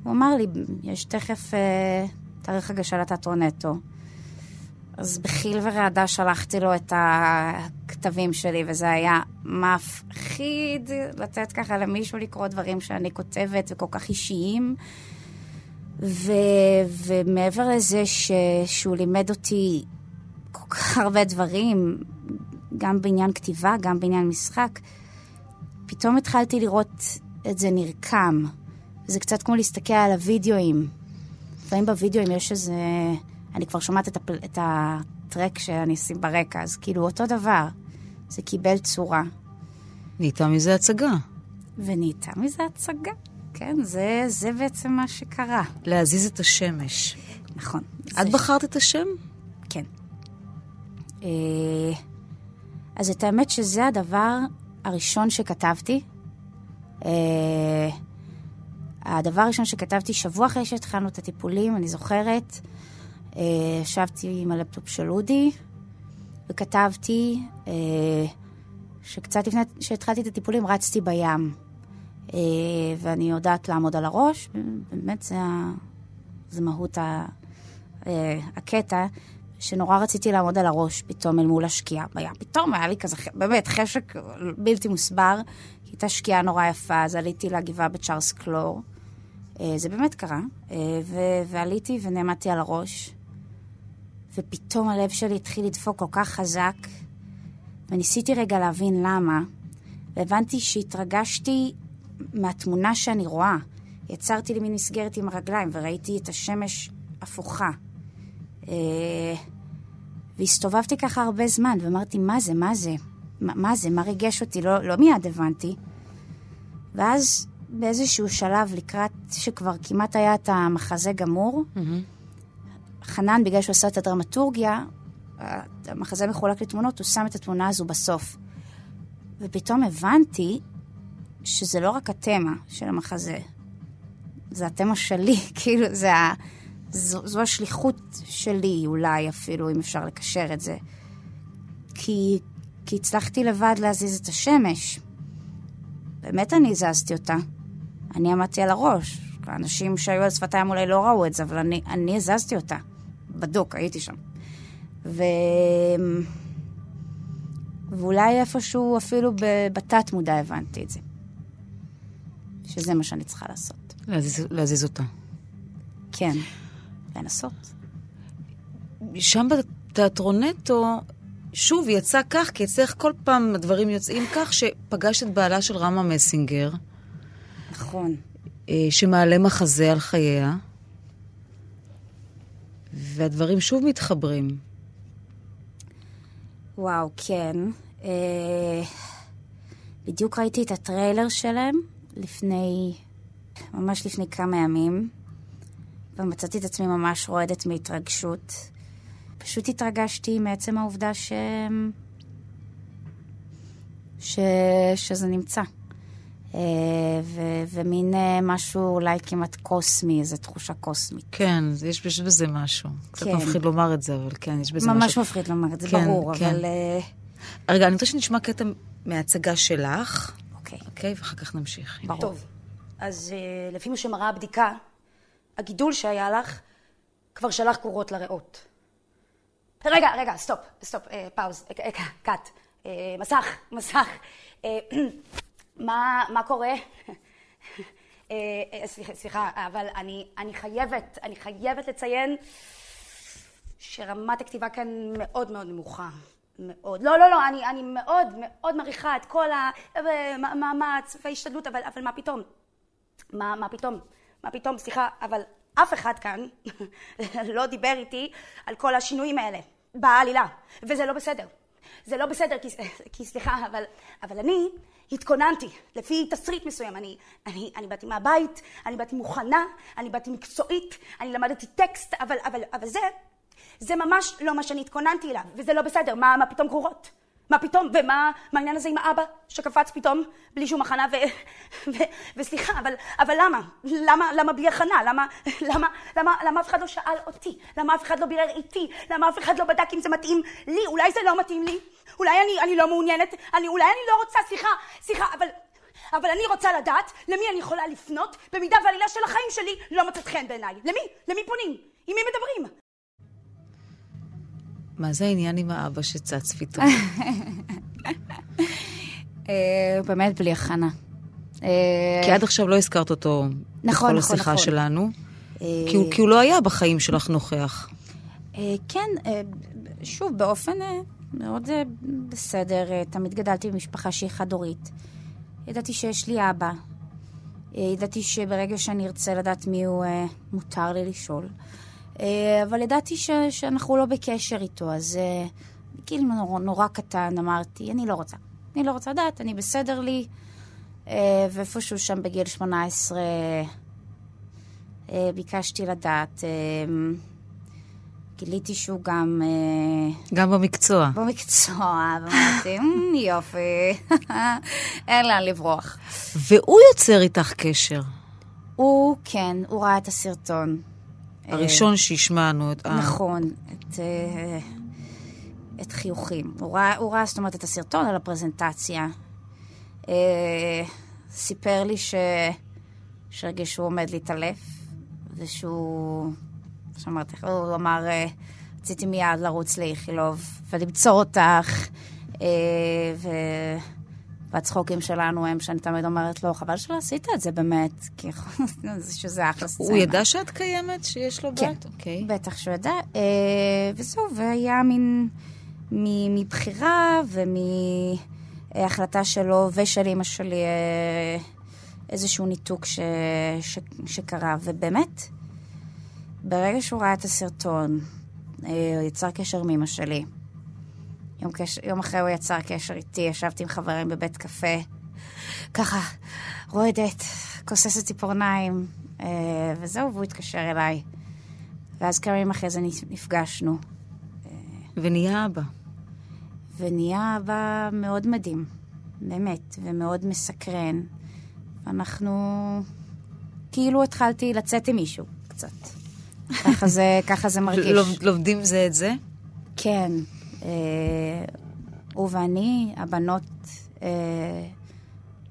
הוא אמר לי, יש תכף אה, תאריך הגשה לתיאטרון נטו. אז בחיל ורעדה שלחתי לו את הכתבים שלי, וזה היה מפחיד לתת ככה למישהו לקרוא דברים שאני כותבת וכל כך אישיים. ו, ומעבר לזה ש, שהוא לימד אותי כל כך הרבה דברים, גם בעניין כתיבה, גם בעניין משחק, פתאום התחלתי לראות את זה נרקם. זה קצת כמו להסתכל על הוידאוים. לפעמים בוידאוים יש איזה... אני כבר שומעת את, הפל... את הטרק שאני אשים ברקע, אז כאילו אותו דבר. זה קיבל צורה. נהייתה מזה הצגה. ונהייתה מזה הצגה. כן, זה, זה בעצם מה שקרה. להזיז את השמש. נכון. את בחרת את השם? כן. אה, אז את האמת שזה הדבר הראשון שכתבתי. אה, הדבר הראשון שכתבתי שבוע אחרי שהתחלנו את הטיפולים, אני זוכרת, אה, ישבתי עם הלפטופ של אודי וכתבתי אה, שקצת לפני שהתחלתי את הטיפולים רצתי בים. אה, ואני יודעת לעמוד על הראש, באמת זה, זה מהות ה, אה, הקטע, שנורא רציתי לעמוד על הראש פתאום אל מול השקיעה בים. פתאום היה לי כזה, באמת, חשק בלתי מוסבר, הייתה שקיעה נורא יפה, אז עליתי לגבעה בצ'ארלס קלור. אה, זה באמת קרה, אה, ו- ועליתי ונעמדתי על הראש, ופתאום הלב שלי התחיל לדפוק כל כך חזק, וניסיתי רגע להבין למה, והבנתי שהתרגשתי מהתמונה שאני רואה. יצרתי לי מין מסגרת עם הרגליים, וראיתי את השמש הפוכה. אה, והסתובבתי ככה הרבה זמן, ואמרתי, מה זה, מה זה? מה, מה זה, מה ריגש אותי? לא, לא מיד הבנתי. ואז באיזשהו שלב, לקראת שכבר כמעט היה את המחזה גמור, חנן, בגלל שהוא עשה את הדרמטורגיה, המחזה מחולק לתמונות, הוא שם את התמונה הזו בסוף. ופתאום הבנתי שזה לא רק התמה של המחזה, זה התמה שלי, כאילו, זה ה... זו, זו השליחות שלי, אולי אפילו, אם אפשר לקשר את זה. כי, כי הצלחתי לבד להזיז את השמש. באמת אני הזזתי אותה. אני עמדתי על הראש. האנשים שהיו על שפתיים אולי לא ראו את זה, אבל אני, אני הזזתי אותה. בדוק, הייתי שם. ו... ואולי איפשהו, אפילו בתת מודע הבנתי את זה. שזה מה שאני צריכה לעשות. להזיז, להזיז אותה. כן, לנסות. שם בתיאטרונטו, שוב, יצא כך, כי אצלך כל פעם הדברים יוצאים כך, שפגשת את בעלה של רמה מסינגר, נכון. אה, שמעלה מחזה על חייה, והדברים שוב מתחברים. וואו, כן. אה, בדיוק ראיתי את הטריילר שלהם לפני, ממש לפני כמה ימים, ומצאתי את עצמי ממש רועדת מהתרגשות. פשוט התרגשתי מעצם העובדה ש... ש... שזה נמצא. אה, ו... ומין אה, משהו אולי כמעט קוסמי, איזו תחושה קוסמית. כן, יש יש בזה משהו. קצת כן. מפחיד לומר את זה, אבל כן, יש בזה ממש משהו. מפחיד לומר את זה, כן, ברור, כן. אבל... אה, רגע, אני רוצה שנשמע קטע מההצגה שלך, אוקיי, אוקיי? ואחר כך נמשיך. ברור. טוב, אז לפי מה שמראה הבדיקה, הגידול שהיה לך כבר שלח קורות לריאות. רגע, רגע, stop, stop, אה, pause, אה, אה, cut. אה, מסך, מסך. אה, מה, מה קורה? אה, אה, סליחה, סליחה, אבל אני, אני חייבת, אני חייבת לציין שרמת הכתיבה כאן מאוד מאוד נמוכה. מאוד. לא, לא, לא, אני, אני מאוד מאוד מעריכה את כל המאמץ וההשתדלות, אבל, אבל מה פתאום? מה, מה פתאום? מה פתאום? סליחה, אבל אף אחד כאן לא דיבר איתי על כל השינויים האלה בעלילה, וזה לא בסדר. זה לא בסדר, כי, כי סליחה, אבל, אבל אני התכוננתי לפי תסריט מסוים. אני, אני, אני באתי מהבית, אני באתי מוכנה, אני באתי מקצועית, אני למדתי טקסט, אבל, אבל, אבל זה, זה ממש לא מה שאני התכוננתי אליו, וזה לא בסדר. מה, מה פתאום קורות? מה פתאום? ומה מה העניין הזה עם האבא שקפץ פתאום בלי שום הכנה ו... ו... וסליחה, אבל, אבל למה? למה? למה בלי הכנה? למה, למה, למה, למה אף אחד לא שאל אותי? למה אף אחד לא בירר איתי? למה אף אחד לא בדק אם זה מתאים לי? אולי זה לא מתאים לי? אולי אני, אני לא מעוניינת? אני, אולי אני לא רוצה? סליחה, סליחה, אבל... אבל אני רוצה לדעת למי אני יכולה לפנות במידה והעלילה של החיים שלי לא מוצאת חן בעיניי. למי? למי פונים? עם מי מדברים? מה זה העניין עם האבא שצץ פתאום? אה, באמת בלי הכנה. אה, כי עד עכשיו לא הזכרת אותו נכון, בכל נכון, השיחה נכון. שלנו. אה, כי הוא, כי הוא לא היה בחיים שלך נוכח. כן, שוב, באופן מאוד בסדר. תמיד גדלתי במשפחה שהיא חד-הורית. ידעתי שיש לי אבא. ידעתי שברגע שאני ארצה לדעת מי הוא, מותר לי לשאול. אה, אבל ידעתי ש, שאנחנו לא בקשר איתו, אז אה, בגיל נורא, נורא קטן אמרתי, אני לא רוצה. אני לא רוצה לדעת, אני בסדר לי. אה, ואיפשהו שם בגיל 18 אה, ביקשתי לדעת. גיליתי שהוא גם גם במקצוע. במקצוע, ואמרתי, "מ, יופי, אין לאן לברוח. והוא יוצר איתך קשר. הוא, כן, הוא ראה את הסרטון. הראשון שהשמענו. את- אה, נכון, את, אה, את חיוכים. הוא ראה, הוא ראה, זאת אומרת, את הסרטון על הפרזנטציה. אה, סיפר לי ש... שהרגיש שהוא עומד להתעלף, ושהוא... שאמרתי, הוא אמר, אה, רציתי מיד לרוץ לאיכילוב ולמצוא אותך, ו... והצחוקים שלנו הם שאני תמיד אומרת לו, חבל שלא עשית את זה באמת, כי שזה אחלה סצנה. הוא ידע שאת קיימת? שיש לו בת? כן. אוקיי. בטח שהוא ידע. אה, וזהו, והיה מין מבחירה ומהחלטה שלו ושל אימא שלי אה, איזשהו ניתוק ש, ש, שקרה. ובאמת, ברגע שהוא ראה את הסרטון, אה, הוא יצר קשר עם אימא שלי. יום, קשר, יום אחרי הוא יצר קשר איתי, ישבתי עם חברים בבית קפה, ככה, רועדת, כוססת ציפורניים, אה, וזהו, והוא התקשר אליי. ואז כמה ימים אחרי זה נפגשנו, ונהיה אבא. ונהיה אבא מאוד מדהים, באמת, ומאוד מסקרן. ואנחנו, כאילו התחלתי לצאת עם מישהו, קצת. ככה זה, ככה זה מרגיש. לומד- לומדים זה את זה? כן. אה, הוא ואני, הבנות, אה,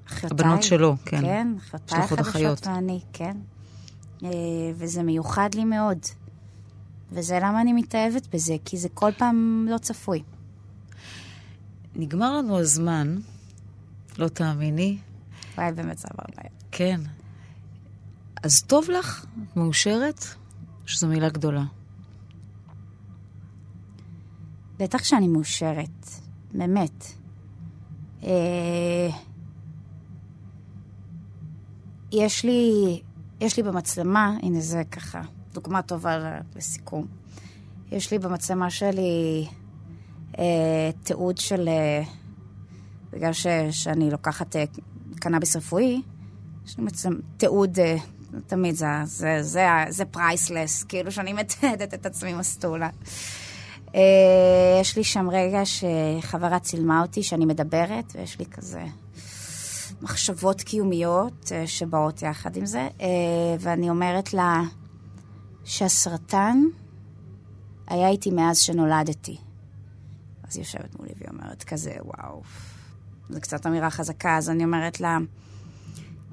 אחיותיי. הבנות שלו, כן. כן, אחיותיי. החדשות ואני, כן. אה, וזה מיוחד לי מאוד. וזה למה אני מתאהבת בזה, כי זה כל פעם לא צפוי. נגמר לנו הזמן, לא תאמיני. וואי, באמת זה עבר מהר. כן. אז טוב לך? מאושרת? שזו מילה גדולה. בטח שאני מאושרת, באמת. אה, יש לי, יש לי במצלמה, הנה זה ככה, דוגמה טובה לסיכום. יש לי במצלמה שלי אה, תיעוד של, אה, בגלל ש, שאני לוקחת אה, קנאביס רפואי, יש לי מצלמה, תיעוד, אה, תמיד זה, זה, זה, זה פרייסלס, כאילו שאני מתעדת את עצמי מסטולה. אה, יש לי שם רגע שחברה צילמה אותי, שאני מדברת, ויש לי כזה מחשבות קיומיות אה, שבאות יחד עם זה, אה, ואני אומרת לה שהסרטן היה איתי מאז שנולדתי. אז היא יושבת מולי והיא אומרת כזה, וואו, זו קצת אמירה חזקה, אז אני אומרת לה,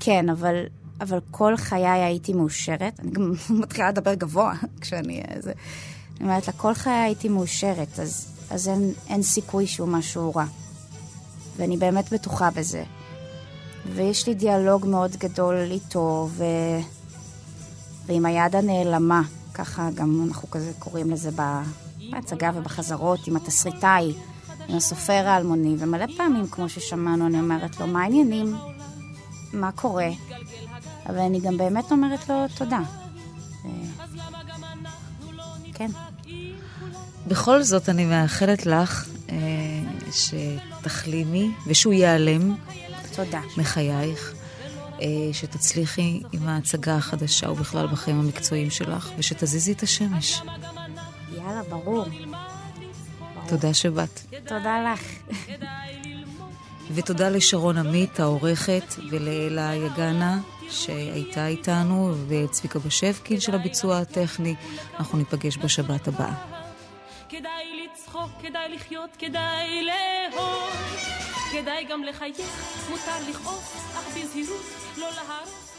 כן, אבל, אבל כל חיי הייתי מאושרת. אני גם מתחילה לדבר גבוה כשאני... זה. אני אומרת לה, כל חיי הייתי מאושרת, אז, אז אין, אין סיכוי שהוא משהו רע. ואני באמת בטוחה בזה. ויש לי דיאלוג מאוד גדול איתו, ו... ועם היד הנעלמה, ככה גם אנחנו כזה קוראים לזה בהצגה ובחזרות, עם התסריטאי, עם הסופר האלמוני, ומלא פעמים, כמו ששמענו, אני אומרת לו, מה העניינים? מה קורה? אבל אני גם באמת אומרת לו תודה. כן. בכל זאת, אני מאחלת לך אה, שתחלימי ושהוא ייעלם תודה. מחייך, אה, שתצליחי עם ההצגה החדשה ובכלל בחיים המקצועיים שלך, ושתזיזי את השמש. יאללה. ברור. תודה שבאת. תודה לך. ותודה לשרון עמית, העורכת, ולאלה יגנה, שהייתה איתנו, וצביקה בשבקין של הביצוע הטכני. אנחנו ניפגש בשבת הבאה. כדאי לצחוק, כדאי לחיות, כדאי לאהוב. כדאי גם לחייך, מותר לכעוס, אך בזהירות, לא להרוס.